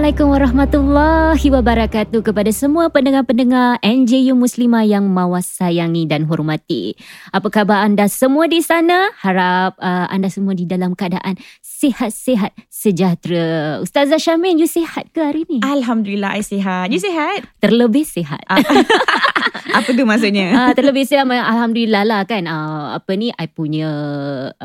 Assalamualaikum warahmatullahi wabarakatuh kepada semua pendengar-pendengar NJU Muslimah yang mawas sayangi dan hormati. Apa khabar anda semua di sana? Harap uh, anda semua di dalam keadaan sihat-sihat sejahtera. Ustazah Syamin, you sihat ke hari ni? Alhamdulillah, I sihat. You sihat? Terlebih sihat. Ah, Apa tu maksudnya? Ah, terlebih sihat alhamdulillah lah kan. Ah, apa ni I punya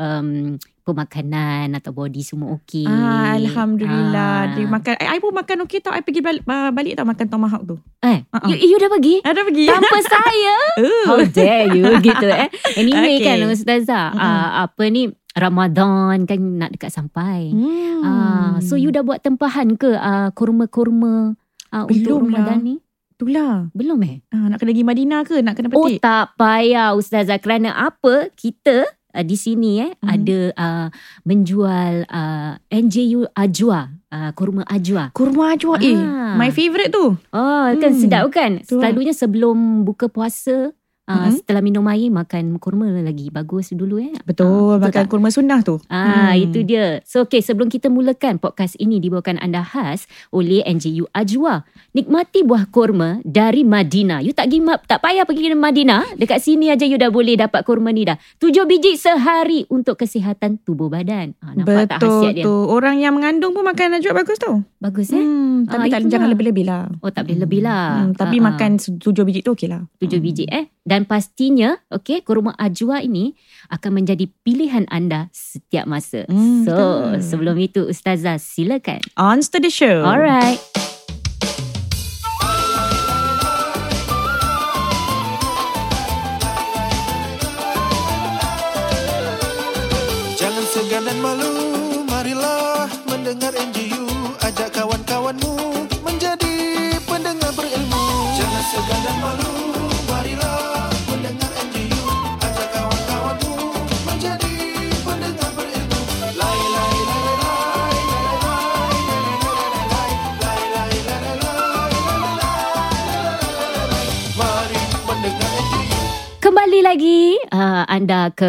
um, pemakanan atau body semua okey. Ah, Alhamdulillah. Ah. Dia makan. I, I pun makan okey tau. I pergi balik, uh, balik tau makan tomahawk tu. Eh, Ah, ah. you, you dah pergi? Ada pergi? Tanpa saya? How Uh. dare you gitu eh. Anyway Okay. kan Ustazah, Mm-mm. uh, apa ni Ramadan kan nak dekat sampai. Hmm. Ah, so you dah buat tempahan ke uh, kurma-kurma uh, untuk lah. Ramadan ni? Itulah. Belum eh? Ah, nak kena pergi Madinah ke? Nak kena Oh petik? tak payah Ustazah kerana apa kita uh, di sini eh Mhm. ada uh, menjual uh, NJU Ajwa, uh, kurma Ajwa. Kurma ajwa. Eh, Ah. my favourite tu. Oh kan Hmm, sedap kan? Selalunya sebelum buka puasa Uh, Mhm. Setelah minum air Makan kurma lagi Bagus dulu eh Betul, Ah, makan tak? kurma sunnah tu. Ah, Hmm. itu dia. So, okay, sebelum kita mulakan podcast ini dibawakan anda khas oleh NJU Ajwa. Nikmati buah kurma dari Madinah. You tak ma- tak payah pergi ke Madinah. Dekat sini aja you dah boleh dapat kurma ni dah. Tujuh biji sehari untuk kesihatan tubuh badan. Ah, nampak tak khasiat Betul dia? tu. Orang yang mengandung pun makan ajwa bagus tau. Bagus eh? Hmm, tapi Ah, tak, jangan lebih-lebih lah. Oh, tak boleh lebih lah. Hmm, tapi ah. makan tujuh biji tu okey lah. tujuh biji eh. Dan pastinya, okay, kurma ajwa ini akan menjadi pilihan anda setiap masa. Hmm, so, betul. sebelum itu Ustazah silakan. On to the show. Alright. Jangan segan dan malu, marilah mendengar lagi uh, anda ke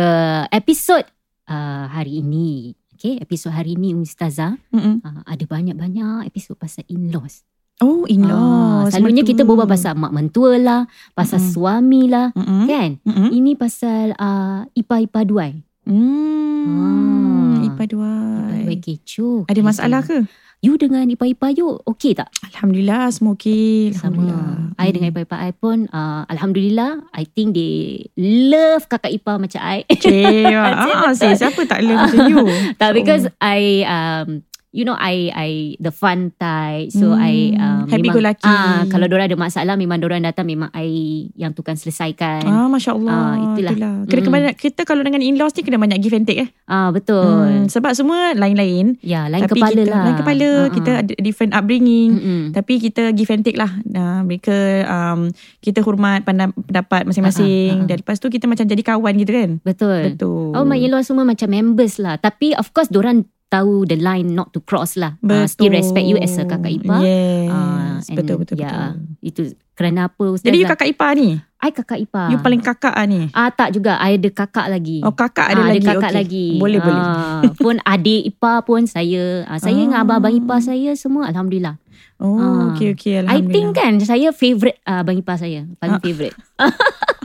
episod uh, hari ini. Okay, episod hari ini Ustazah Mm-mm. uh, ada banyak-banyak episod pasal in-laws. Oh, in-laws. Ah, selalunya kita berbual pasal mak mentua lah, pasal Mm-mm. suami lah, Mm-mm. kan? Mm-mm. Ini pasal uh, ipa-ipa duai. Hmm. Ah. Ipa dua. Ipa duai kecoh. Ada masalah ke? You dengan ipa-ipa you okey tak? Alhamdulillah semua okey. Sama. Alhamdulillah. I dengan ipa-ipa I pun uh, Alhamdulillah I think they love kakak ipar macam I. Cik, ah, saya siapa tak love macam you? Tak because I um you know I I the fun type so Hmm, I um, happy memang, go lucky. ah kalau orang ada masalah memang orang datang memang I yang tukang selesaikan. Ah, Masya Allah. Ah, itulah. Kena Mm. kita kalau dengan in-laws ni kena banyak give and take eh. Ah betul. Hmm, sebab semua lain-lain. Ya lain tapi kepala kita, lah. Lain kepala. Ah, Kita ah. ada different upbringing. Mm-mm. Tapi kita give and take lah. Nah, mereka um, kita hormat pendapat masing-masing. Ah. Dan lepas tu kita macam jadi kawan gitu kan. Betul. Betul. Oh my in-law semua macam members lah. Tapi of course orang tahu the line not to cross lah. Ah, Betul. still respect you as a kakak ipar. Yes. Ah, and betul, betul, yeah, betul. Itu kerana apa Ustazah? Jadi you kakak ipar ni? I kakak ipar. You paling kakak ah ni? Ah tak juga. I ada kakak lagi. Oh kakak ada Ah, lagi? Ada kakak Okey. lagi. Boleh, boleh. Ah, pun adik ipar pun saya. Ah, saya Ah. dengan abang-abang ipar saya semua Alhamdulillah. Oh, Ah. okey, okey. I Alhamdulillah. think kan saya favourite uh, abang ipar saya. Paling Ah. favourite.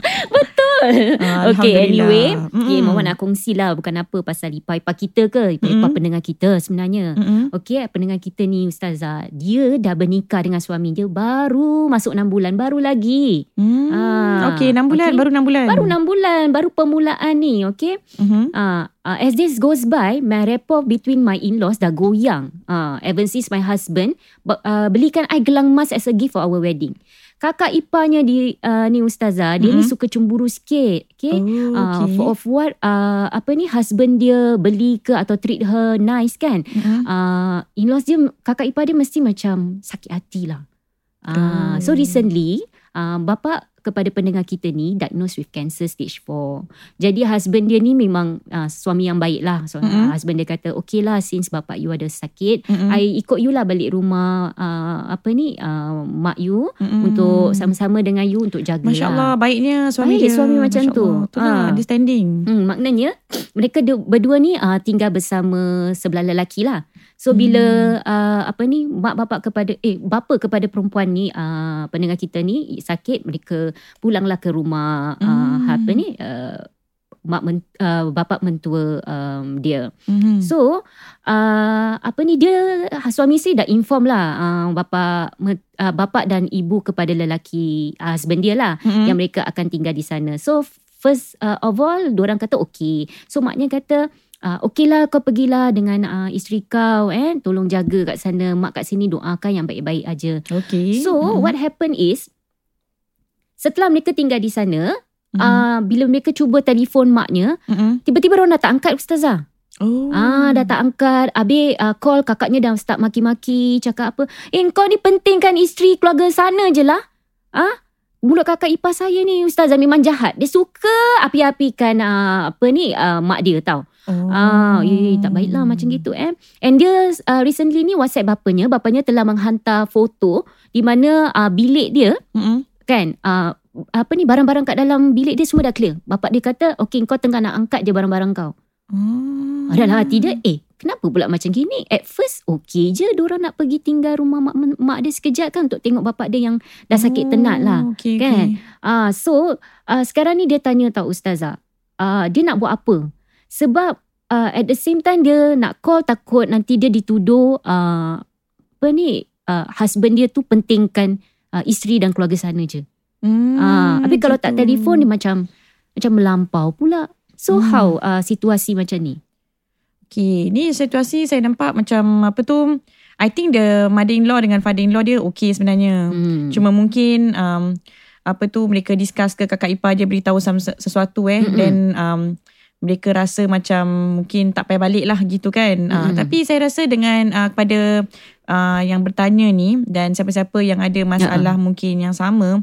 Betul. Ah, okay anyway. Okay Mm-mm. Mama nak kongsi lah. Bukan apa pasal ipar-ipar kita ke. Ipar-ipar Mm-mm. pendengar kita sebenarnya. Mm-mm. Okey, pendengar kita ni Ustazah, dia dah bernikah dengan suami dia baru masuk 6 bulan, baru lagi. Hmm. Ah, okey, 6 bulan. okey. Baru 6 bulan. Baru 6 bulan, baru permulaan ni, okey? Mhm. Uh, uh, as this goes by, my rapport between my in-laws dah goyang. Uh, ever since my husband uh, belikan I gelang emas as a gift for our wedding. Kakak iparnya di uh, ni ustazah, dia ni Mhm. suka cemburu sikit, okay? Oh, Uh, okay. for of what uh, apa ni husband dia beli ke atau treat her nice kan Mhm. uh, in-laws dia kakak ipar dia mesti macam sakit hati lah Ah, so Oh. recently uh, bapa kepada pendengar kita ni diagnosed with cancer stage 4. Jadi husband dia ni memang uh, suami yang baik lah. So, Mm-mm. uh, husband dia kata, okay lah since bapa you ada sakit, Mm-mm. I ikut you lah balik rumah uh, apa ni uh, mak you Mm-mm. untuk sama-sama dengan you untuk jaga Masya Allah lah. baiknya suami Baik dia. suami macam Masya tu. Allah. Tu lah Ah. understanding. Hmm, maknanya mereka du- berdua ni uh, tinggal bersama sebelah lelaki lah. So bila uh, apa ni mak bapak kepada eh bapa kepada perempuan ni uh, pendengar kita ni sakit mereka pulanglah ke rumah uh, Hmm. apa ni uh, mak men, uh, bapa mentua um, dia. Mm-hmm. So uh, apa ni dia suami isteri dah inform lah uh, bapa uh, bapa dan ibu kepada lelaki uh, husband dia lah mm-hmm. yang mereka akan tinggal di sana. So first uh, of all, orang kata okay. So maknya kata uh, okay lah kau pergilah dengan uh, isteri kau eh tolong jaga kat sana mak kat sini doakan yang baik-baik aja. Okay. So Mm-mm. what happened is setelah mereka tinggal di sana Mhm. uh, bila mereka cuba telefon maknya Mm-mm. tiba-tiba orang dah tak angkat ustazah. Oh. Ah dah tak angkat. Habis uh, call kakaknya dah start maki-maki cakap apa? Eh kau ni penting kan isteri keluarga sana je lah. Ah Mulut kakak ipar saya ni Ustazah memang jahat Dia suka api-apikan uh, Apa ni uh, Mak dia tau Oh. Ah, eh, tak baiklah macam gitu eh. And dia uh, recently ni WhatsApp bapanya, bapanya telah menghantar foto di mana uh, bilik dia Mm-mm. kan uh, apa ni barang-barang kat dalam bilik dia semua dah clear. Bapak dia kata, "Okey, kau tengah nak angkat je barang-barang kau." Oh. Dalam hati dia, "Eh, kenapa pula macam gini?" At first okey je diorang nak pergi tinggal rumah mak, mak dia sekejap kan untuk tengok bapak dia yang dah sakit tenat lah. Okay, kan? Ah, so uh, sekarang ni dia tanya tau ustazah. Uh, dia nak buat apa? Sebab uh, at the same time dia nak call takut nanti dia dituduh uh, apa ni uh, husband dia tu pentingkan uh, isteri dan keluarga sana je. Hmm, Ah, tapi kalau tak telefon dia macam macam melampau pula. So Hmm. how uh, situasi macam ni? Okay, ni situasi saya nampak macam apa tu. I think the mother-in-law dengan father-in-law dia okay sebenarnya. Hmm. Cuma mungkin um, apa tu mereka discuss ke kakak ipar je beritahu sesuatu eh. Mm-mm. Then um, mereka rasa macam mungkin tak payah balik lah gitu kan. Uh, Mm-mm. tapi saya rasa dengan uh, kepada uh, yang bertanya ni dan siapa-siapa yang ada masalah mungkin yang sama.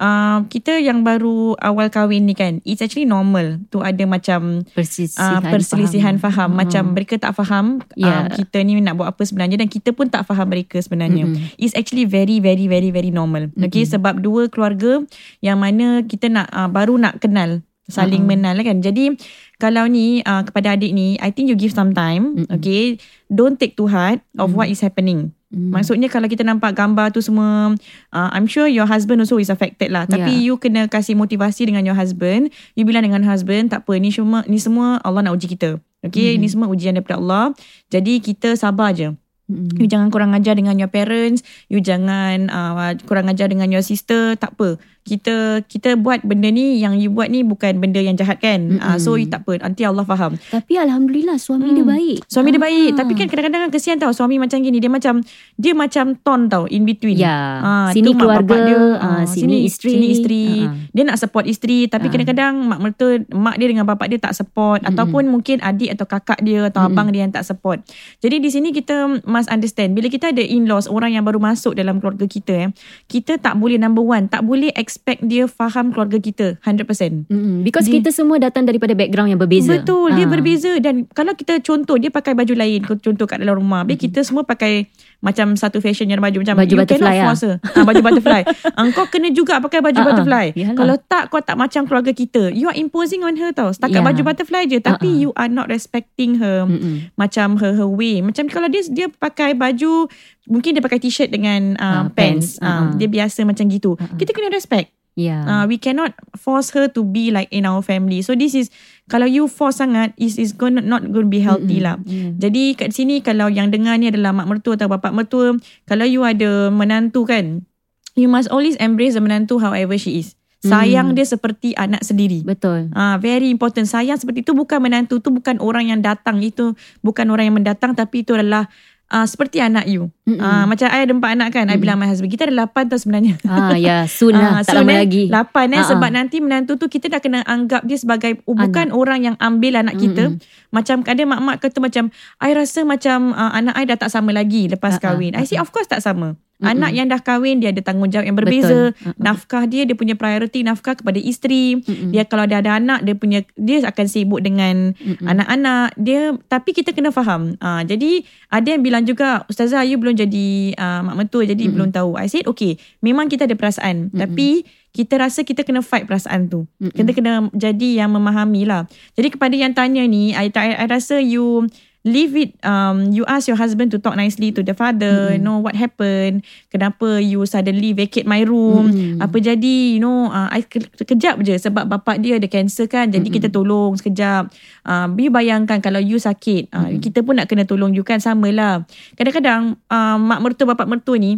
Uh, kita yang baru awal kahwin ni kan. It's actually normal tu ada macam perselisihan, uh, perselisihan faham. Hmm. Macam mereka tak faham Ya. uh, kita ni nak buat apa sebenarnya dan kita pun tak faham mereka sebenarnya. Mm-mm. It's actually very very very very normal. Okay sebab dua keluarga yang mana kita nak uh, baru nak kenal saling Uh-uh. mengenal kan. Jadi kalau ni uh, kepada adik ni I think you give some time. Mm-mm. Okay. Don't take too hard of Mm. what is happening. Hmm. Maksudnya kalau kita nampak gambar tu semua uh, I'm sure your husband also is affected lah Tapi Yeah. you kena kasih motivasi dengan your husband You bilang dengan husband Tak apa ni semua, ni semua Allah nak uji kita Okay Mhm. Ni semua ujian daripada Allah Jadi kita sabar je Hmm. You jangan kurang ajar dengan your parents You jangan uh, kurang ajar dengan your sister Tak apa Kita kita buat benda ni Yang you buat ni bukan benda yang jahat kan uh, So you tak apa Nanti Allah faham Tapi alhamdulillah suami dia Hmm. baik. Suami dia Ah. baik Tapi kan kadang-kadang kan kesian tau Suami macam gini Dia macam Dia macam ton tau In between Ya. Ah, sini mak keluarga, dia, ah, ah, sini isteri. Sini isteri ah. Dia nak support isteri Tapi Ah. kadang-kadang Mak mertua Mak dia dengan bapak dia tak support Mm-mm. Ataupun mungkin adik atau kakak dia Atau Mm-mm. abang dia yang tak support Jadi di sini kita Must understand Bila kita ada in-laws Orang yang baru masuk Dalam keluarga kita eh, Kita tak boleh number one Tak boleh expect dia Faham keluarga kita 100% Mm-mm. Because Dia- kita semua datang daripada background yang berbeza. Betul, dia Ah. berbeza dan kalau kita contoh dia pakai baju lain, contoh kat dalam rumah. Habis kita semua pakai macam satu fashion yang baju macam Baju you butterfly cannot lah. force her. Ah, baju butterfly. Ah, kau kena juga pakai baju Ah, ah. butterfly. Yalah. Kalau tak kau tak macam keluarga kita. You are imposing on her tau. Setakat Yeah. baju butterfly je tapi Ah, ah. you are not respecting her Mm-mm. macam her her way. Macam kalau dia dia pakai baju mungkin dia pakai t-shirt dengan uh, Ah, pants. pants. Ah, Ah, ah. dia biasa macam gitu. Ah, ah. Kita kena respect. Ya. Uh, we cannot force her to be like in our family. So this is kalau you force sangat is is going not going to be healthy Mm-mm. lah. Yeah. Jadi kat sini kalau yang dengar ni adalah mak mertua atau bapak mertua, kalau you ada menantu kan, you must always embrace the menantu however she is. Sayang Hmm. dia seperti anak sendiri. Betul. Ah, very important. Sayang seperti itu bukan menantu, tu bukan orang yang datang, itu bukan orang yang mendatang tapi itu adalah uh, seperti anak you. Mm-mm. Ah, macam I ada empat anak kan, I Mm-mm. bilang my husband, kita ada lapan tau sebenarnya. Ah ya, soon lah. Ah, tak so lama then, lagi. Lapan eh ah. sebab nanti menantu tu kita dah kena anggap dia sebagai oh, bukan orang yang ambil anak kita. Mm-mm. Macam ada mak-mak kata macam I rasa macam uh, anak I dah tak sama lagi lepas ah, kahwin. I say of course tak sama. Anak yang dah kahwin dia ada tanggungjawab yang berbeza. Betul. Mm-mm. Nafkah dia dia punya priority nafkah kepada isteri. Mm-mm. Dia kalau dia ada anak dia punya dia akan sibuk dengan Mm-mm. anak-anak dia tapi kita kena faham. Ah jadi ada yang bilang juga ustazah you belum jadi uh, mak mentua jadi Mm-mm. belum tahu. I said okay memang kita ada perasaan Mm-mm. tapi kita rasa kita kena fight perasaan tu. Mm-mm. Kita kena jadi yang memahami lah. Jadi kepada yang tanya ni I, I, I rasa you leave it um you ask your husband to talk nicely to the father Mm-mm. know what happened kenapa you suddenly vacate my room Mm-mm. apa jadi you know uh, I ke- sekejap je sebab bapak dia ada cancer kan jadi Mm-mm. kita tolong sekejap uh, you bayangkan kalau you sakit uh, Mm-mm. kita pun nak kena tolong you kan samalah kadang-kadang uh, mak mertua bapak mertua ni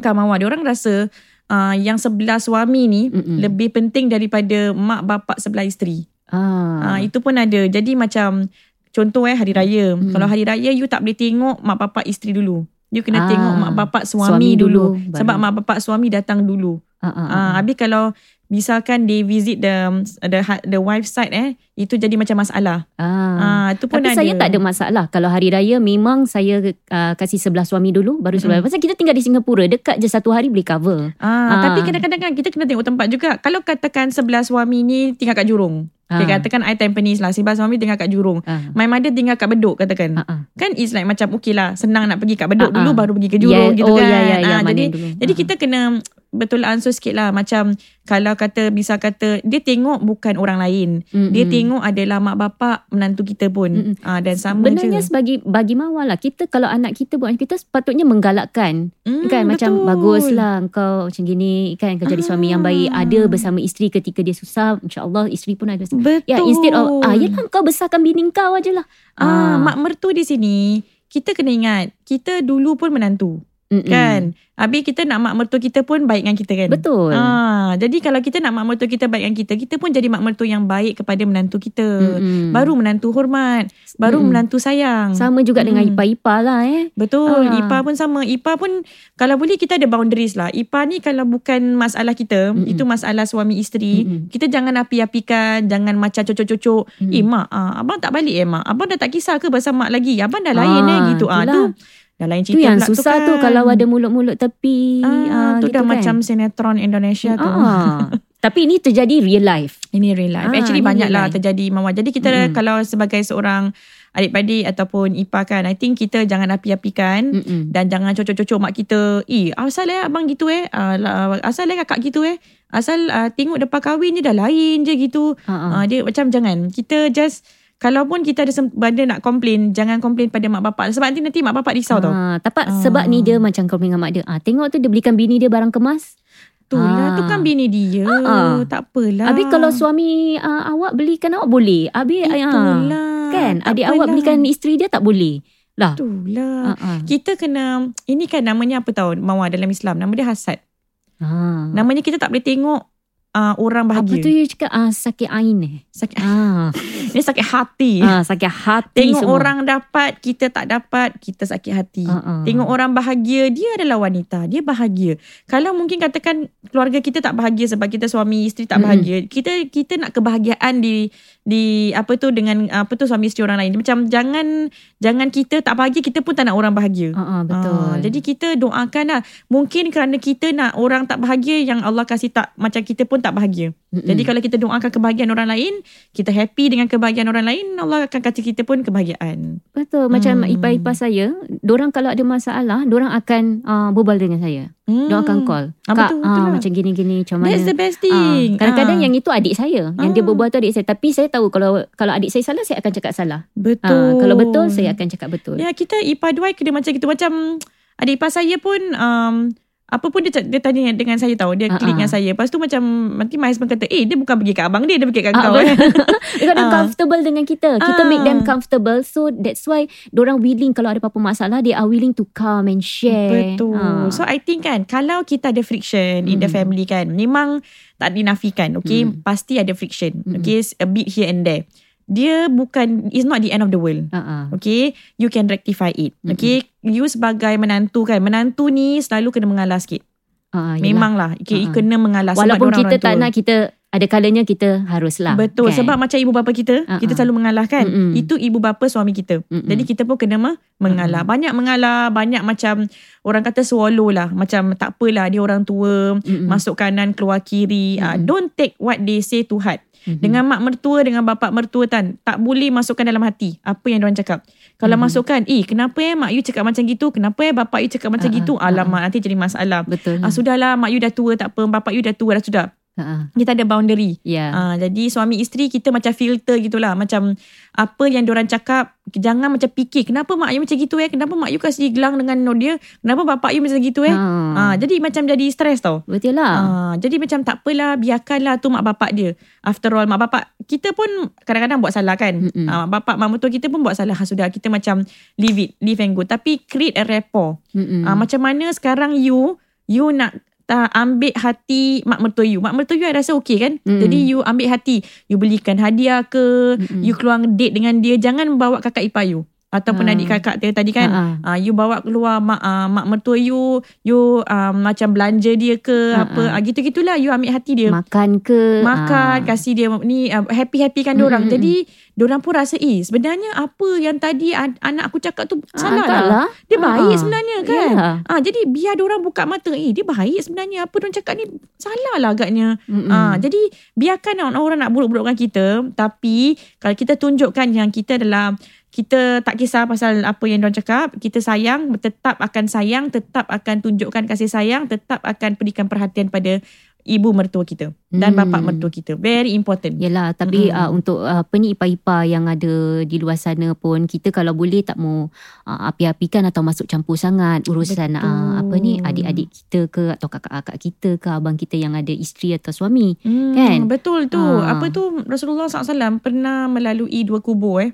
Kak Mawar dia orang rasa uh, yang sebelah suami ni Mm-mm. lebih penting daripada mak bapak sebelah isteri Ah. Ah itu pun ada. Jadi macam contoh eh hari raya. Hmm. Kalau hari raya you tak boleh tengok mak bapak isteri dulu. You kena Ah, tengok mak bapak suami, suami dulu. dulu. Sebab mak bapak suami datang dulu. Ah, ah, ah. Ah habis kalau misalkan they visit the the the wife side eh itu jadi macam masalah. Ah. Ah itu pun Tapi ada. saya tak ada masalah. Kalau hari raya memang saya uh, kasih sebelah suami dulu baru sebelah. Mm-mm. Pasal kita tinggal di Singapura dekat je satu hari boleh cover. Ah, Ah. tapi kadang-kadang kan kita kena tengok tempat juga. Kalau katakan sebelah suami ni tinggal kat Jurong. Okay, Ah. katakan I Tampines lah. Sebelah suami tinggal kat Jurong. Ah. My mother tinggal kat Bedok katakan. Ah. Kan it's like macam okay lah senang nak pergi kat Bedok Ah, dulu baru pergi ke Jurong Yeah, gitu oh, kan. ya, ya, ya, Ah, mana jadi dulu. jadi kita kena betul ansur sikit lah macam kalau kata bisa kata dia tengok bukan orang lain. Mm-mm. Dia tengok adalah mak bapak menantu kita pun. Mm-mm. Ah dan sama Sebenarnya je. sebagai bagi mawar lah kita kalau anak kita buat kita sepatutnya menggalakkan Hmm, kan macam betul. baguslah kau macam gini kan kau jadi suami yang baik Ah. ada bersama isteri ketika dia susah insyaallah isteri pun ada bersama. Betul. Ya instead of ah yelah kau besarkan bini kau aje lah. Ah, mak mertua di sini kita kena ingat kita dulu pun menantu Mm-mm. kan. Habis kita nak mak mertua kita pun baik dengan kita kan. Betul. Ah, jadi kalau kita nak mak mertua kita baik dengan kita, kita pun jadi mak mertua yang baik kepada menantu kita. Mm-mm. Baru menantu hormat, baru Mm-mm. menantu sayang. sama juga dengan Mm. ipar-ipar lah eh. Betul, Ah. Ipa pun sama. Ipa pun kalau boleh kita ada boundaries lah. Ipa ni kalau bukan masalah kita, Mm-mm. itu masalah suami isteri, Mm-mm. kita jangan api-apikan, jangan macam cocok-cocok. Mm. Eh mak, ah, abang tak balik eh mak? Abang dah tak kisah ke pasal mak lagi? Abang dah lain Ah, eh gitu. Ah, itulah. tu dah lain cerita yang pula susah tu tu kan. kalau ada mulut-mulut tepi. Ah, tu gitu dah kan. macam sinetron Indonesia tu. Ah. Tapi ini terjadi real life. Ini real life. Ah, Actually ini banyak real lah life. terjadi Mawar. Jadi kita Mm-mm. kalau sebagai seorang adik-beradik ataupun ipar kan, I think kita jangan api-apikan. Mm-mm. Dan jangan cocok-cocok mak kita. Eh, asal eh abang gitu eh. Uh, asal eh kakak gitu eh. Asal uh, tengok depan kahwin je dah lain je gitu. Ah, ah. Uh, dia macam jangan. Kita just, kalaupun kita ada benda nak komplain, jangan komplain pada mak bapak. Sebab nanti nanti mak bapak risau tau. Ah, tapi Ah. sebab ni dia macam kau dengan mak dia. Ah, tengok tu dia belikan bini dia barang kemas. Tu lah, Ah. tu kan bini dia. Ah. Tak apalah. Habis kalau suami ah, awak belikan awak boleh. Habis ah, Itulah. kan Tak adik awak apalah. belikan isteri dia tak boleh. Lah. Itulah. Ah, ah. Kita kena, ini kan namanya apa tau Mawar dalam Islam. Nama dia hasad. Ah. Namanya kita tak boleh tengok uh, orang Apa bahagia. tu you cakap ah, sakit ain eh? Sakit, Ah. ini sakit hati. ah, sakit hati Tengok semua. orang dapat, kita tak dapat, kita sakit hati. Ah. Tengok orang bahagia, dia adalah wanita, dia bahagia. Kalau mungkin katakan keluarga kita tak bahagia sebab kita suami isteri tak bahagia, kita kita nak kebahagiaan di di apa tu dengan apa tu suami isteri orang lain. Macam jangan jangan kita tak bahagia, kita pun tak nak orang bahagia. Ah, ah, betul. Ah, jadi kita doakan lah. Mungkin kerana kita nak orang tak bahagia yang Allah kasih tak macam kita pun tak bahagia. Mm-mm. Jadi kalau kita doakan kebahagiaan orang lain, kita happy dengan kebahagiaan orang lain, Allah akan kasih kita pun kebahagiaan. Betul macam Hmm. ipar-ipar saya, orang kalau ada masalah, orang akan uh, berbual dengan saya. Hmm. Dia akan call. Ah, Kak, betul, betul ah, lah. macam gini-gini macam mana? That's the best Ah, thing. kadang-kadang Ah, yang itu adik saya. Yang dia Ah. berbual tu adik saya. Tapi saya tahu kalau kalau adik saya salah, saya akan cakap salah. betul. Ah, kalau betul, saya akan cakap betul. Ya, kita ipar dua kena macam gitu. Macam adik ipar saya pun um, apa pun dia, dia tanya dengan saya tahu. Dia Ah, klik ah. dengan saya. Lepas tu macam nanti my husband kata, eh dia bukan pergi kat abang dia, dia pergi kat Ah, kau. eh. Ah. they're comfortable dengan kita. Kita Ah. make them comfortable. So that's why orang willing kalau ada apa-apa masalah, they are willing to come and share. Betul. Ah. So I think kan kalau kita ada friction in the Mm. family kan memang tak dinafikan okay Mm. pasti ada friction Mm. okay a bit here and there. Dia bukan is not the end of the world. Ah. Okay you can rectify it. Mm-mm. Okay you sebagai menantu kan menantu ni selalu kena mengalah sikit. Ah, yelah. Memanglah okay, Ah, ah. kena mengalah Walaupun kita tak nak kita ada kalanya kita haruslah. Betul kan? sebab macam ibu bapa kita Ah, kita ah. selalu mengalah kan Mm-mm. itu ibu bapa suami kita Mm-mm. jadi kita pun kena mah mengalah banyak mengalah banyak macam orang kata swallow lah macam tak apalah dia orang tua Mm-mm. masuk kanan keluar kiri Mm-mm. don't take what they say to heart Mhm. dengan mak mertua dengan bapak mertua kan tak boleh masukkan dalam hati apa yang diorang cakap kalau Mhm. masukkan eh kenapa eh mak you cakap macam gitu kenapa eh bapak you cakap macam ah, gitu alamak nanti jadi masalah betul. ah, sudahlah mak you dah tua tak apa bapak you dah tua dah sudah Ha. kita ada boundary Ya. Ah, jadi suami isteri kita macam filter gitulah. Macam apa yang diorang cakap, jangan macam fikir, kenapa mak you macam gitu eh? Kenapa mak you kasih gelang dengan no dia? Kenapa bapak you macam gitu eh? Ah, Ha. jadi macam jadi stres tau. Betul lah. Ah, jadi macam tak apalah, biarkanlah tu mak bapak dia. After all, mak bapak kita pun kadang-kadang buat salah kan. Mm-mm. Ah, mak bapak, mak mertua kita pun buat salah. Ha, sudah, kita macam leave it, leave and go. Tapi create a rapport. Mm-mm. Ah, macam mana sekarang you, you nak uh, ambil hati mak mertua you. Mak mertua you I rasa okay kan? Mm. Jadi you ambil hati. You belikan hadiah ke, Mm-mm. you keluar date dengan dia. Jangan bawa kakak ipar you. Ataupun Ah. adik kakak dia tadi kan. Ha. Ah, you bawa keluar mak uh, mak mertua you, you um, macam belanja dia ke Ha, apa. Ah, gitu-gitulah you ambil hati dia. Makan ke? Makan, Ah. kasih dia ni uh, happy-happy kan dia orang. Mm, mm, Jadi diorang pun rasa eh sebenarnya apa yang tadi an- anak aku cakap tu salah tak lah. lah. Dia baik sebenarnya kan. Yalah. Ah jadi biar orang buka mata, eh dia baik sebenarnya apa dia cakap ni salah lah agaknya. Mm-mm. Ah jadi biarkan orang-orang nak buruk-burukkan kita tapi kalau kita tunjukkan yang kita adalah kita tak kisah pasal apa yang diorang cakap, kita sayang, tetap akan sayang, tetap akan tunjukkan kasih sayang, tetap akan berikan perhatian pada ibu mertua kita dan Hmm. bapa mertua kita. Very important. Yelah tapi Mm-mm. uh, untuk uh, apa ni ipar-ipar yang ada di luar sana pun kita kalau boleh tak mau uh, api-apikan atau masuk campur sangat urusan uh, apa ni adik-adik kita ke atau kakak-kakak kita ke abang kita yang ada isteri atau suami. Hmm, Kan? Betul tu. Ha. Apa tu Rasulullah SAW pernah melalui dua kubur eh.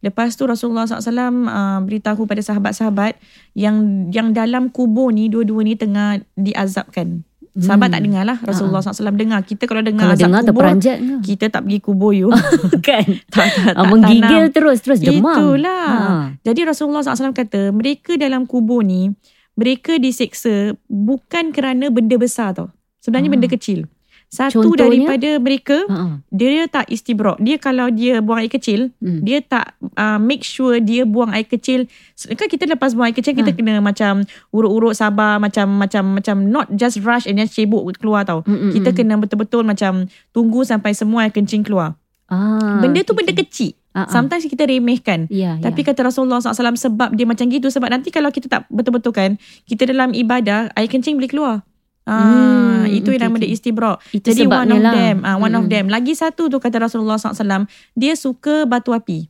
Lepas tu Rasulullah SAW uh, beritahu pada sahabat-sahabat yang yang dalam kubur ni dua-dua ni tengah diazabkan. Sahabat Hmm. tak dengar lah Rasulullah SAW dengar. Kita kalau dengar Kalau azab dengar kubur terperanjat ke? kita tak pergi kubur you. kan. tak, tak, tak menggigil tanam. terus terus demam. Itulah. Ha. Jadi Rasulullah SAW kata mereka dalam kubur ni mereka diseksa bukan kerana benda besar tau. Sebenarnya Ah. benda kecil. Satu Contohnya? daripada mereka Ha. dia tak istibrak. Dia kalau dia buang air kecil, Hmm. dia tak uh, make sure dia buang air kecil. Kan kita lepas buang air kecil kita Ha. kena macam urut-urut sabar macam macam macam not just rush and then cebok keluar tau. Mm, mm, Kita kena betul-betul macam tunggu sampai semua air kencing keluar. Ah, benda tu okay, benda kecil. Ah. Sometimes kita remehkan. Ya, Tapi ya. kata Rasulullah SAW sebab dia macam gitu. Sebab nanti kalau kita tak betul-betul kan, kita dalam ibadah, air kencing boleh keluar. Ah, Hmm, itu okay, nama dia okay. istibrak. Itu Jadi one of lah. them, ah, one of Mm-mm. them. Lagi satu tu kata Rasulullah SAW, dia suka batu api.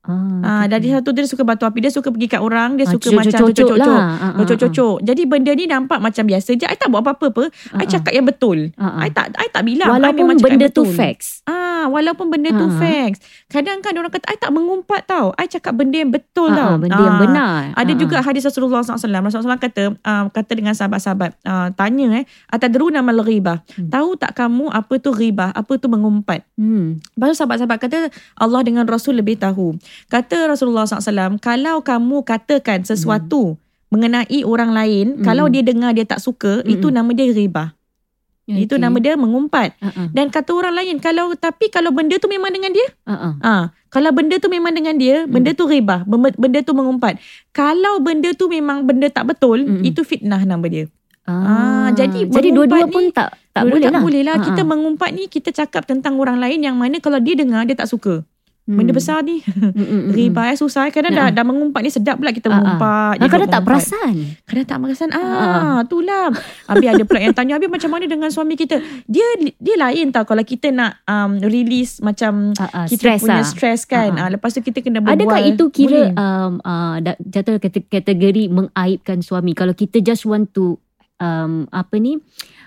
Ah, Ah, okay, dari satu dia suka batu api, dia suka pergi kat orang, dia Ah, suka macam cucuk-cucuk cucuk-cucuk. lah. Ah, ah, Cucuk-cucuk. Jadi benda ni nampak macam biasa je. I tak buat apa-apa apa. I Ah, ah. cakap yang betul. Ah, ah. I tak I tak bilang. I Walaupun memang cakap benda yang tu facts. Ah, walaupun benda tu Ah. facts. Kadang kan orang kata I tak mengumpat tau. I cakap benda yang betul Ah, tau. ah, benda yang Ah. benar. Ada Ah, juga hadis Rasulullah SAW. Rasulullah SAW kata, uh, kata dengan sahabat-sahabat, uh, tanya eh, atadruna mal ghibah. Hmm. Tahu tak kamu apa tu ghibah? Apa tu mengumpat? Hmm. Tu sahabat-sahabat kata, Allah dengan Rasul lebih tahu. Kata Rasulullah SAW, kalau kamu katakan sesuatu mengenai orang lain, Hmm. kalau dia dengar dia tak suka, Hmm. itu nama dia. Itu Okay. nama dia mengumpat. Ah, ah. Dan kata orang lain, kalau tapi kalau benda tu memang dengan dia, Ah, ah. Ah, kalau benda tu memang dengan dia, Hmm. benda tu ribah, benda, tu mengumpat. Kalau benda tu memang benda tak betul, Mm-mm. itu fitnah nama dia. Ah, jadi jadi mengumpat dua-dua pun ni- tak tak Dua-dua boleh tak lah. boleh lah. Ah, Kita ah. mengumpat ni, kita cakap tentang orang lain yang mana kalau dia dengar, dia tak suka. Benda Hmm. besar ni, Mm, ribah eh, susah. eh. Kadang dah, Ah. dah mengumpat ni sedap pula kita ah. mengumpat. Je kadang tak perasan. Kadang tak perasan. Ah. Ah, itulah. Habis ada pula yang tanya, habis macam mana dengan suami kita? Dia dia lain tau kalau kita nak um, release macam Ah, ah, kita stress punya lah. stress kan. Ah. Ah, lepas tu kita kena berbual. Adakah itu kira Boleh. um, uh, jatuh kate- kategori mengaibkan suami? Kalau kita just want to um, apa ni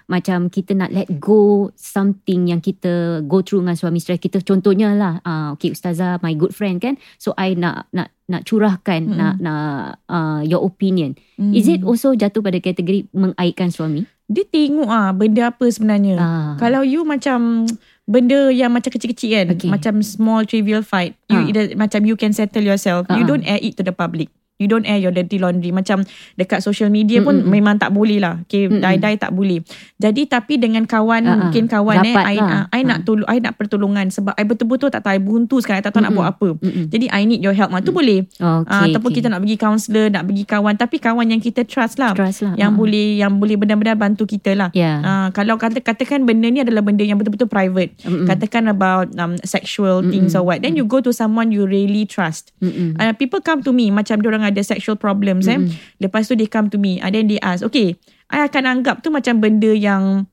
macam kita nak let go something yang kita go through dengan suami stress kita contohnya lah uh, okay ustazah my good friend kan so I nak nak nak curahkan Mm-mm. nak nak uh, your opinion Hmm. is it also jatuh pada kategori mengaibkan suami Dia tengok ah benda apa sebenarnya. ah Kalau you macam benda yang macam kecil-kecil kan, Okay. macam small trivial fight, you Ah. either, macam you can settle yourself. You Ah. don't air it to the public. You don't air your dirty laundry macam dekat social media pun Mm-mm. memang tak boleh lah okay Mm-mm. die-die tak boleh jadi tapi dengan kawan ah. mungkin kawan eh Rapat I, lah. uh, I nak Ah. tolong I nak pertolongan sebab I betul-betul tak tahu I buntu sekarang I tak tahu nak Mm-mm. buat apa Mm-mm. jadi I need your help ah tu boleh Okay, Ah, ataupun okay. kita nak pergi counselor nak pergi kawan tapi kawan yang kita trust lah Trust lah. yang Ah. boleh yang boleh benar-benar bantu kita lah Ya. Ah, kalau kata katakan benda ni adalah benda yang betul-betul private Mm-mm. katakan about um, sexual things or what then you go to someone you really trust Mm-mm. uh, people come to me macam orang ada sexual problems eh. Lepas tu they come to me and then they ask okay I akan anggap tu macam benda yang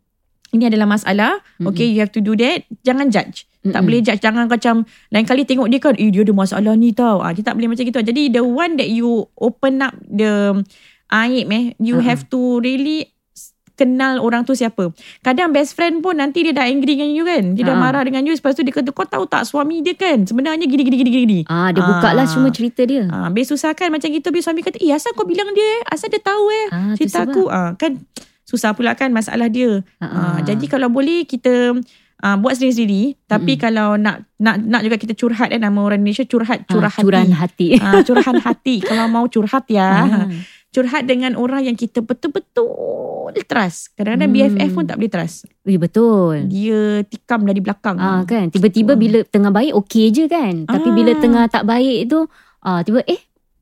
ini adalah masalah. Okay you have to do that. Jangan judge. Tak Mm-mm. boleh judge. Jangan macam lain kali tengok dia kan eh dia ada masalah ni tau. Ah, dia tak boleh macam gitu. Jadi the one that you open up the aib eh you Uh-uh. have to really kenal orang tu siapa. Kadang best friend pun nanti dia dah angry dengan you kan. Dia dah Ha. marah dengan you. Lepas tu dia kata kau tahu tak suami dia kan. Sebenarnya gini gini gini gini. Ah, dia buka lah semua cerita dia. Ah, habis susah kan macam gitu. Habis suami kata, eh asal kau bilang dia eh? Asal dia tahu eh? Ah, tu cerita aku. Ah, kan susah pula kan masalah dia. Ah, Ah, jadi kalau boleh kita ah, buat sendiri-sendiri. Tapi Mm-mm. kalau nak nak nak juga kita curhat eh. Nama orang Indonesia curhat. Curah Ah, curahan hati. hati. Ah, curahan hati. Kalau mau curhat ya. Ah. Curhat dengan orang yang kita betul-betul trust. Kadang-kadang Hmm. BFF pun tak boleh trust. Eh, betul. Dia tikam dari belakang. Ah kan tiba-tiba Ah. bila tengah baik okey je kan. Tapi bila Ah. tengah tak baik tu ah tiba eh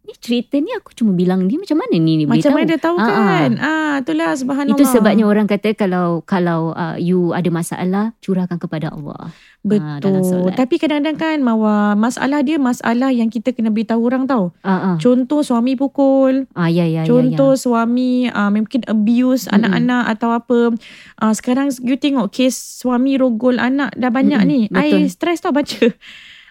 ni cerita ni aku cuma bilang dia macam mana ni ni Macam tahu. mana dia tahu Ah, ah. kan? Ah, itulah subhanallah. Itu sebabnya orang kata kalau kalau uh, you ada masalah curahkan kepada Allah. Ah, Betul. solat. Tapi kadang-kadang kan Mawa, masalah dia masalah yang kita kena beritahu orang tau. Ah ah. Contoh suami pukul, Ah ya ya ya. contoh suami uh, mungkin abuse Mm-mm. anak-anak atau apa. Uh, sekarang you tengok kes suami rogol anak dah banyak Mm-mm, ni. betul. I stress tau baca.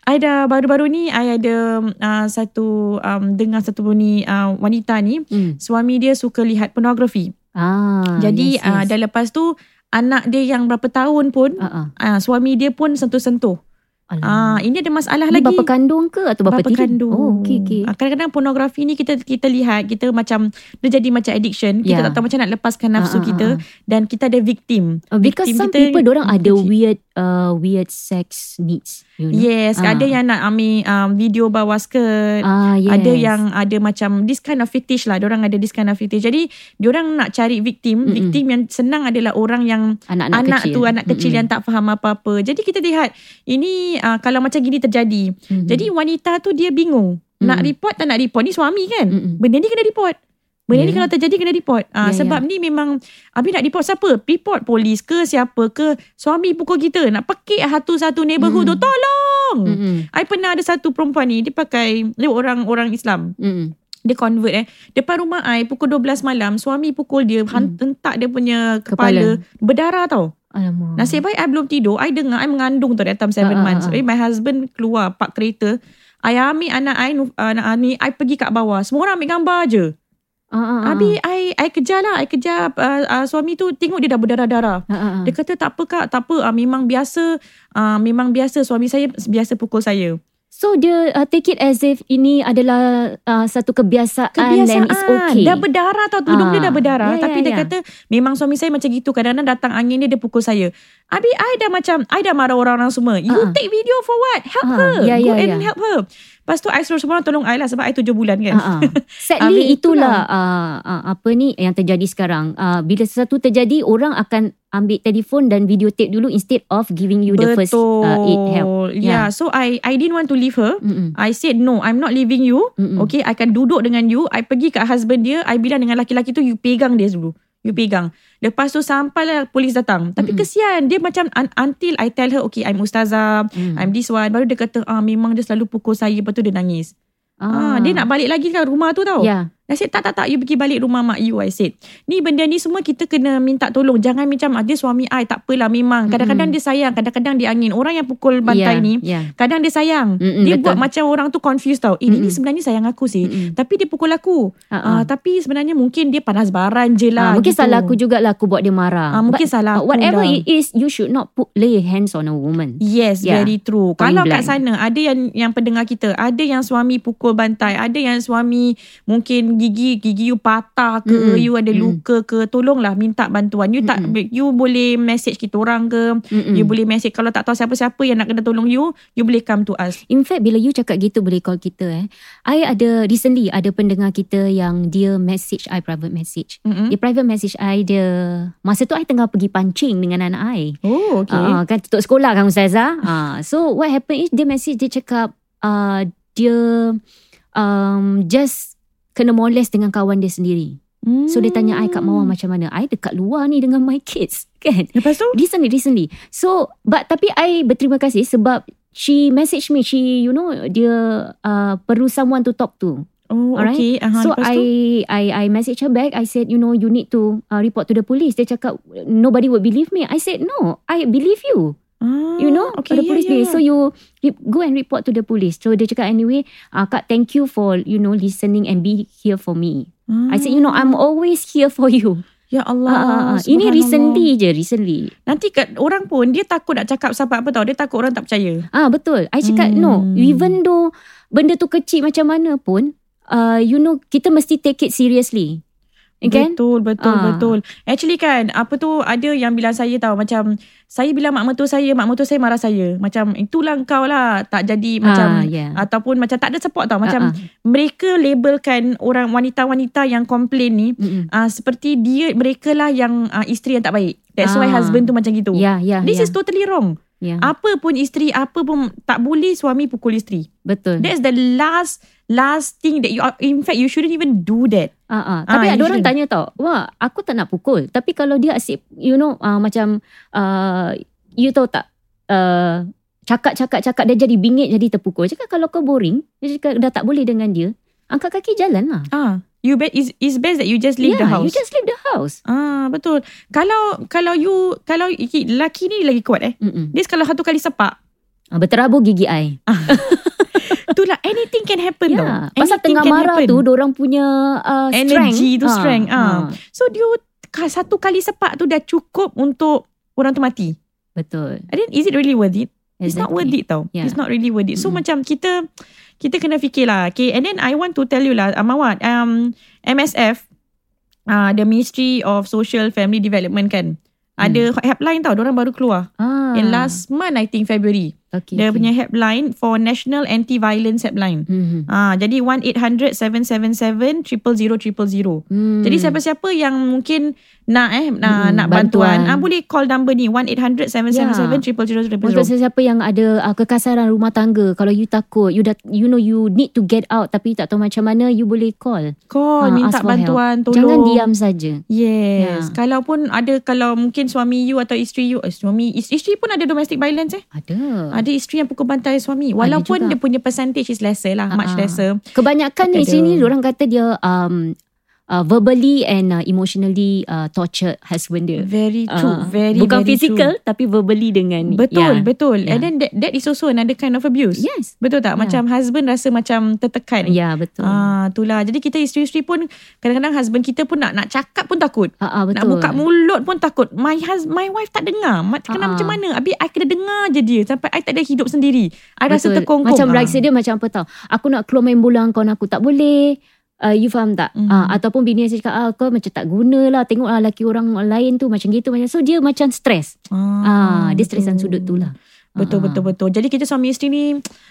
I dah baru-baru ni I ada uh, satu um, dengar satu ni uh, wanita ni. Hmm. suami dia suka lihat pornografi. Ah. Jadi yes, uh, yes. dan lepas tu anak dia yang berapa tahun pun ah. uh, suami dia pun sentuh-sentuh. Ah, ini ada masalah Ni lagi. bapa kandung ke atau bapa, bapa tiri? kandung. Oh, okey okey. Ah, kadang-kadang pornografi ni kita kita lihat kita macam dia jadi macam addiction. Kita Ya. tak tahu macam nak lepaskan nafsu ah, kita dan kita ada victim. Uh, because Victim some kita people orang ada weird uh, weird sex needs. You know? Yes, Ah. ada yang nak ambil um, video bawah skirt. Ah yes. Ada yang ada macam this kind of fetish lah. Diorang ada this kind of fetish. Jadi diorang nak cari victim. Mm-mm. Victim yang senang adalah orang yang anak-anak anak kecil. tu anak kecil Mm-mm. yang tak faham apa-apa. Jadi kita lihat ini uh, kalau macam gini terjadi. Mhm. Jadi wanita tu dia bingung. Nak Mm. report tak nak report. Ni suami kan. Mm-mm. Benda ni kena report. Benda ni Ya. kalau terjadi kena report. Ah, Ya, sebab ni memang Abi nak report siapa? Report polis ke siapa ke suami pukul kita. Nak pekik satu-satu neighborhood Mm. tu. Tolong. Mm-mm. I pernah ada satu perempuan ni dia pakai dia orang orang Islam. Mm-mm. Dia convert eh. Depan rumah I pukul 12 malam suami pukul dia hmm. hentak dia punya kepala, berdarah tau. Alamak. Nasib baik I belum tidur. I dengar I mengandung tu that time 7 Ah, ah, months. ah. Eh, my husband keluar park kereta. I ambil anak I uh, anak I ni I pergi kat bawah. Semua orang ambil gambar je. Ah. Habis I I kejar lah. I kejar uh, uh, suami tu tengok dia dah berdarah-darah. Ah, ah, ah. Dia kata tak apa kak, tak apa. Uh, memang biasa uh, memang biasa suami saya biasa pukul saya. So dia uh, take it as if ini adalah uh, satu kebiasaan, Kebiasaan. and it's okay. Dah berdarah tau. Tudung Ah. dia dah berdarah. Ya, Tapi ya, dia ya. kata memang suami saya macam gitu. Kadang-kadang datang angin dia, dia pukul saya. Habis I dah macam, I dah marah orang-orang semua. You Ah. take video for what? Help Ah, her. ya, Go ya, and ya. help her. Lepas tu I suruh semua orang tolong I lah. Sebab I tujuh bulan kan. Ah. Sadly Habis itulah uh, uh, apa ni yang terjadi sekarang. Uh, bila sesuatu terjadi orang akan ambil telefon dan videotape dulu instead of giving you the first Betul. uh, aid help. Yeah. So I I didn't want to leave her. Mm-mm. I said no, I'm not leaving you. Mm-mm. Okay, I akan duduk dengan you. I pergi kat husband dia. I bilang dengan laki-laki tu, you pegang dia dulu. You pegang. Lepas tu sampailah polis datang. Tapi Mm-mm. kesian. Dia macam un- until I tell her, okay, I'm ustazah. Mm. I'm this one. Baru dia kata, ah memang dia selalu pukul saya. Lepas tu dia nangis. Ah. dia nak balik lagi kat rumah tu tau. Ya. I said, tak, tak, tak. You pergi balik rumah mak you. I said. Ni benda ni semua kita kena minta tolong. Jangan macam, ah, dia suami I. Tak apalah memang. Kadang-kadang dia sayang. Kadang-kadang dia angin. Orang yang pukul bantai ya, ni, Ya. kadang dia sayang. Mm-mm, dia betul. buat macam orang tu confused tau. Eh, ni Mm-mm. sebenarnya sayang aku sih. Mm-mm. Tapi dia pukul aku. Ah, ah. tapi sebenarnya mungkin dia panas baran je Ah, lah. mungkin gitu. salah aku jugalah aku buat dia marah. Ah, mungkin But, salah uh, aku Whatever dah. it is, you should not put lay hands on a woman. Yes, Yeah. very true. Point Kalau blank. kat sana ada yang yang pendengar kita, ada yang suami pukul bantai, ada yang suami mungkin gigi gigi you patah ke, Mm-mm. you ada Mm. luka ke, tolonglah minta bantuan. You tak Mm-mm. you boleh message kita orang ke, Mm-mm. you boleh message kalau tak tahu siapa-siapa yang nak kena tolong you, you boleh come to us. In fact bila you cakap gitu boleh call kita eh. I ada recently ada pendengar kita yang dia message I private message. Mm-mm. Dia private message I dia masa tu I tengah pergi pancing dengan anak I. Oh, okay. Uh, kan tutup sekolah kan Ustazah. Uh, so what happened is dia message dia cakap uh, dia um, just kena molest dengan kawan dia sendiri. So dia tanya I kat Mawar macam mana. I dekat luar ni dengan my kids kan. Lepas tu? Recently, recently. So, but tapi I berterima kasih sebab she message me, she, you know, dia uh, perlu someone to talk to. Oh, Alright. okay. Aha, so I, tu? I I message her back. I said, you know, you need to uh, report to the police. Dia cakap nobody would believe me. I said, no, I believe you. Ah, You know, okay, the yeah, police yeah, believe. So you, you go and report to the police. So dia cakap anyway, uh, Kak, thank you for you know listening and be here for me. Ah. I said, you know, I'm always here for you. Ya Allah. Ah, ah, ah. Ini recently je, recently. Nanti kat orang pun dia takut nak cakap sebab apa tau. Dia takut orang tak percaya. Ah betul. I cakap Hmm. no. Even though benda tu kecil macam mana pun, uh, you know kita mesti take it seriously. Kan? Betul, betul, Ah. betul. Actually kan, apa tu ada yang bilang saya tahu macam saya bilang mak mertua saya, mak mertua saya marah saya. Macam itulah kau lah tak jadi Ah, macam yeah. ataupun macam tak ada support tau. Macam ah. mereka labelkan orang wanita-wanita yang komplain ni Mm-mm. uh, seperti dia mereka lah yang uh, isteri yang tak baik. That's why Ah. husband tu macam gitu. Ya, ya, This ya. is totally wrong. ya. Apa pun isteri, apa pun tak boleh suami pukul isteri. Betul. That's the last last thing that you are, in fact you shouldn't even do that. Ah, ah. Tapi ada orang tanya tau, wah aku tak nak pukul. Tapi kalau dia asyik, you know, uh, macam, uh, you tahu tak, uh, cakap-cakap-cakap dia jadi bingit jadi terpukul. Cakap kalau kau boring, dia cakap dah tak boleh dengan dia, angkat kaki jalan lah. Ah, you bet is is best that you just leave yeah, the house. you just leave the house. Ah, betul. Kalau kalau you kalau lelaki ni lagi kuat eh. Mm-mm. Dia kalau satu kali sepak, berterabur gigi I. itulah anything can happen Ya, tau. pasal Anything tengah marah happen. tu, orang punya uh, Energy strength. tu Ah, strength, ah. ah. So ka- satu kali sepak tu dah cukup untuk orang tu mati. Betul. And then is it really worth it? It's not worth it tau. Yeah. It's not really worth it. So Mm-mm. macam kita kita kena fikir lah. Okay, and then I want to tell you lah, Amawat, um, MSF, uh, the Ministry of Social Family Development kan, ada helpline tau, orang baru keluar. Ah. In last month, I think February. Okay, Dia okay. punya helpline for National Anti-Violence Helpline. Mhm. Ah, jadi 1-800-777-000. Hmm. Jadi siapa-siapa yang mungkin nak eh nak, Mm, nak bantuan, bantuan. ah boleh call number ni 1-800-777-000. Untuk sesiapa yang ada uh, kekasaran rumah tangga, kalau you takut, you dah, you know you need to get out tapi you tak tahu macam mana, you boleh call. Call Ah, minta for help. bantuan, tolong. Jangan diam saja. Yes. Ya. Kalau pun ada kalau mungkin suami you atau isteri you, eh, suami isteri pun ada domestic violence eh. Ada. Ada isteri yang pukul bantai suami. Walaupun dia punya percentage is lesser lah, much Ah, ah. lesser. Kebanyakan di Ada. sini orang kata dia um, uh, verbally and uh, emotionally uh, tortured husband dia. Very true, Ah, very Bukan very physical true. tapi verbally dengan Betul, yeah. betul. Yeah. And then that, that is also another kind of abuse. Yes. Betul tak? Yeah. Macam husband rasa macam tertekan. Ya, betul. Ah, itulah. Jadi kita isteri-isteri pun kadang-kadang husband kita pun nak nak cakap pun takut. Ah, ah, betul. Nak buka mulut pun takut. My hus my wife tak dengar. Kena Ah, ah. macam mana? Habis I kena dengar je dia sampai I tak ada hidup sendiri. I rasa Betul. terkongkong. Macam Ah. reaksi dia macam apa tau. Aku nak keluar main bola kawan aku tak boleh. Uh, you faham tak? Mhm. Uh, ataupun bini saya cakap, ah, kau macam tak guna lah. Tengok lah lelaki orang lain tu macam gitu. macam So dia macam stres. Ah, dia stres dan sudut tu lah. Betul Ah. betul betul. Jadi kita suami isteri ni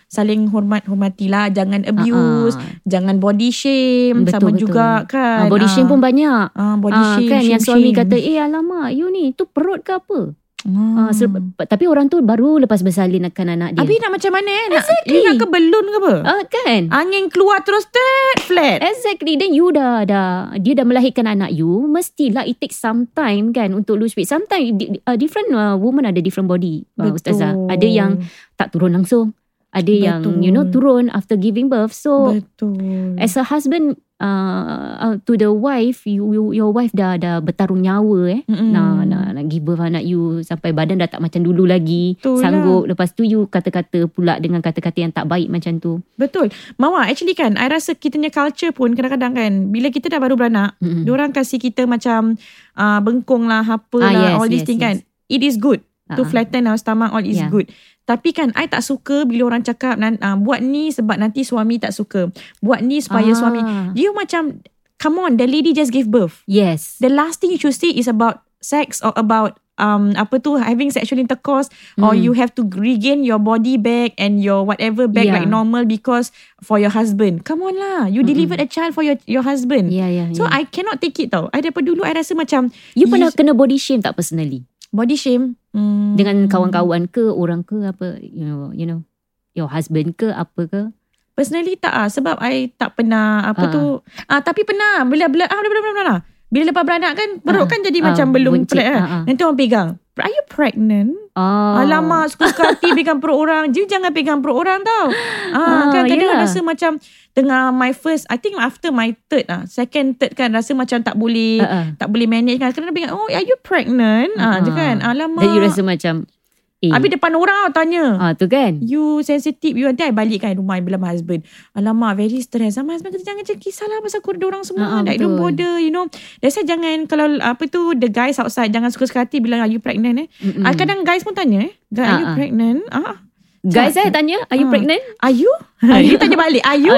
saling hormat hormatilah, jangan abuse, Ah, jangan body shame Betul, sama betul. juga kan. body shame pun banyak. ah, body Ah, shame. kan shame, yang suami shame. kata, eh alamak, you ni tu perut ke apa? Ah. Ah, se- tapi orang tu baru lepas bersalin akan anak dia. Habis nak macam mana eh? Nak, Exactly. Nak ke belun ke apa? ah, kan? Angin keluar terus tet flat. Exactly. Then you dah, dah dia dah melahirkan anak you, mestilah it takes some time kan untuk lose weight. Sometimes uh, different uh, woman ada different body, uh, Ustazah. Ada yang tak turun langsung. Ada yang Betul. you know turun after giving birth. So Betul. as a husband uh, uh, to the wife, you, you your wife dah dah bertarung nyawa eh. Mm-mm. Nak, nak nak give birth anak you sampai badan dah tak macam dulu lagi. Betul lah. Sanggup. Lepas tu you kata-kata pula dengan kata-kata yang tak baik macam tu. Betul. Mama, actually kan, I rasa kita punya culture pun kadang-kadang kan, bila kita dah baru beranak, Mm-mm. Diorang kasih kita macam uh, bengkong lah, apa Ah, lah, yes, all these yes, thing yes. kan. It is good to Ah. flatten our stomach, all is Yeah. good. Tapi kan, I tak suka bila orang cakap, uh, buat ni sebab nanti suami tak suka. Buat ni supaya Ah. suami. You macam, come on, the lady just gave birth. Yes. The last thing you should say is about sex or about um apa tu having sexual intercourse or Mm. you have to regain your body back and your whatever back Yeah. like normal because for your husband. Come on lah. You delivered a child for your your husband. Yeah, yeah, So yeah. I cannot take it tau. I daripada dulu I rasa macam You pernah kena body shame tak personally? Body shame. Hmm. Dengan kawan-kawan ke, orang ke apa, you know, you know, your husband ke, apa ke? Personally tak ah sebab I tak pernah apa Ah. tu. Ah tapi pernah bila bila ah bila bila bila, bila. Bila lepas beranak kan perut Ah. kan jadi Ah, macam belum flat kan. Ah, ah. Nanti orang pegang. Are you pregnant? Oh. Alamak suka-suka hati pegang perut orang. Dia jangan pegang perut orang tau. Ah, Ah, kan kadang yelah. rasa macam tengah my first I think after my third ah second third kan rasa macam tak boleh Uh, uh. tak boleh manage kan. Kadang pegang oh are you pregnant? Ah, dia kan. Alamak. Then you rasa macam, eh, Habis depan orang tau tanya. ah, tu kan? You sensitive You nanti I balik kan rumah I bilang my husband. Alamak very stress. My husband kata jangan cakap kisahlah Pasal korang orang semua. Ah, ah, Like don't bother You know. That's why jangan Kalau apa tu The guys outside Jangan suka-suka hati Bilang are you pregnant? eh? Mm-mm. Ah, Kadang guys pun tanya eh Are Ah, you ah. pregnant? Ah, Guys eh tanya, are you Ah. pregnant? Are you Dia tanya balik Are you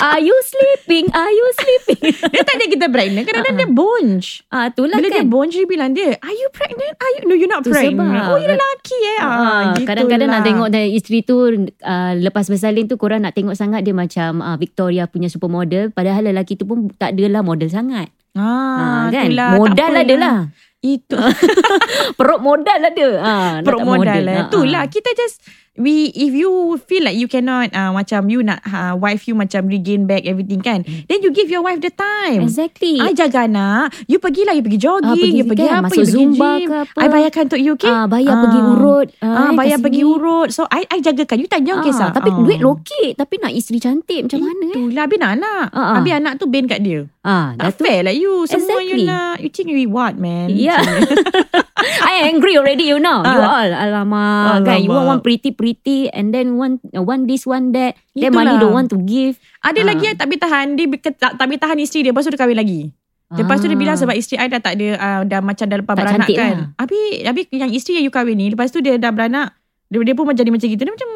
Are you sleeping? Are you sleeping? Dia tanya kita pregnant Kadang-kadang dia bonge ah, itulah Bila dia kan. bonge Dia bilang dia Are you pregnant Are you No you're not Tu pregnant sebab. Oh you lelaki eh ah, Ah, gitulah. kadang-kadang nak tengok dari isteri tu uh, lepas bersalin tu korang nak tengok sangat dia macam uh, Victoria punya supermodel padahal lelaki tu pun tak adalah model sangat. ah, Ah, kan? itulah, modal apalah. ada lah. Itu Perut modal ada. Nak perut tak modal lah. Ah, Itulah ah. kita just we if you feel like you cannot uh, macam you nak uh, wife you macam regain back everything kan. Then you give your wife the time. Exactly. I jaga anak. You pergilah, you pergi jogging, Ah, pergi you pergi kan, apa, masuk you pergi Zumba gym. ke apa. I bayarkan untuk you, okay? Ah, bayar pergi urut. Ah, eh, bayar pergi sini. urut. So, I I jagakan. You tak jangan Ah, kisah. Tapi Ah. duit lokit. Tapi nak isteri cantik macam mana eh? Itulah, habis nak anak. Ah, ah. Habis anak tu ban kat dia. Ah, Tak fair lah you. Semua Exactly. you nak. You think you what, man? Yeah. I angry already you know. You Ah. all alamak, kan. You want Alamak. one pretty pretty and then one uh, one this one that. Then Itulah. money don't want to give. Ada Ah. lagi yang tak boleh tahan. Dia tak, tak boleh tahan isteri dia. Lepas tu dia kahwin lagi. Lepas tu dia bilang sebab isteri I dah tak ada uh, dah macam dah lepas Tak beranak kan. lah. Habis habis yang isteri yang you kahwin ni lepas tu dia dah beranak dia, dia pun jadi macam gitu. Dia macam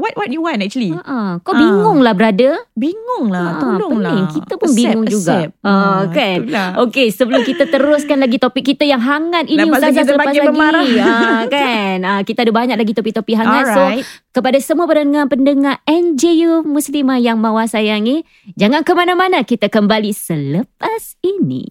what what you want actually? Ah, ah. kau Ah. bingung lah brother. Bingung Ah, lah, tolong pening. lah. Kita pun bingung juga. Ah, kan? Itulah. Okey, sebelum kita teruskan lagi topik kita yang hangat ini Lepas Ustazah kita selepas lagi. memarah. Ah, kan? Ah, kita ada banyak lagi topik-topik hangat. Alright. So, kepada semua pendengar-pendengar NJU Muslimah yang mawa sayangi, jangan ke mana-mana. Kita kembali selepas ini.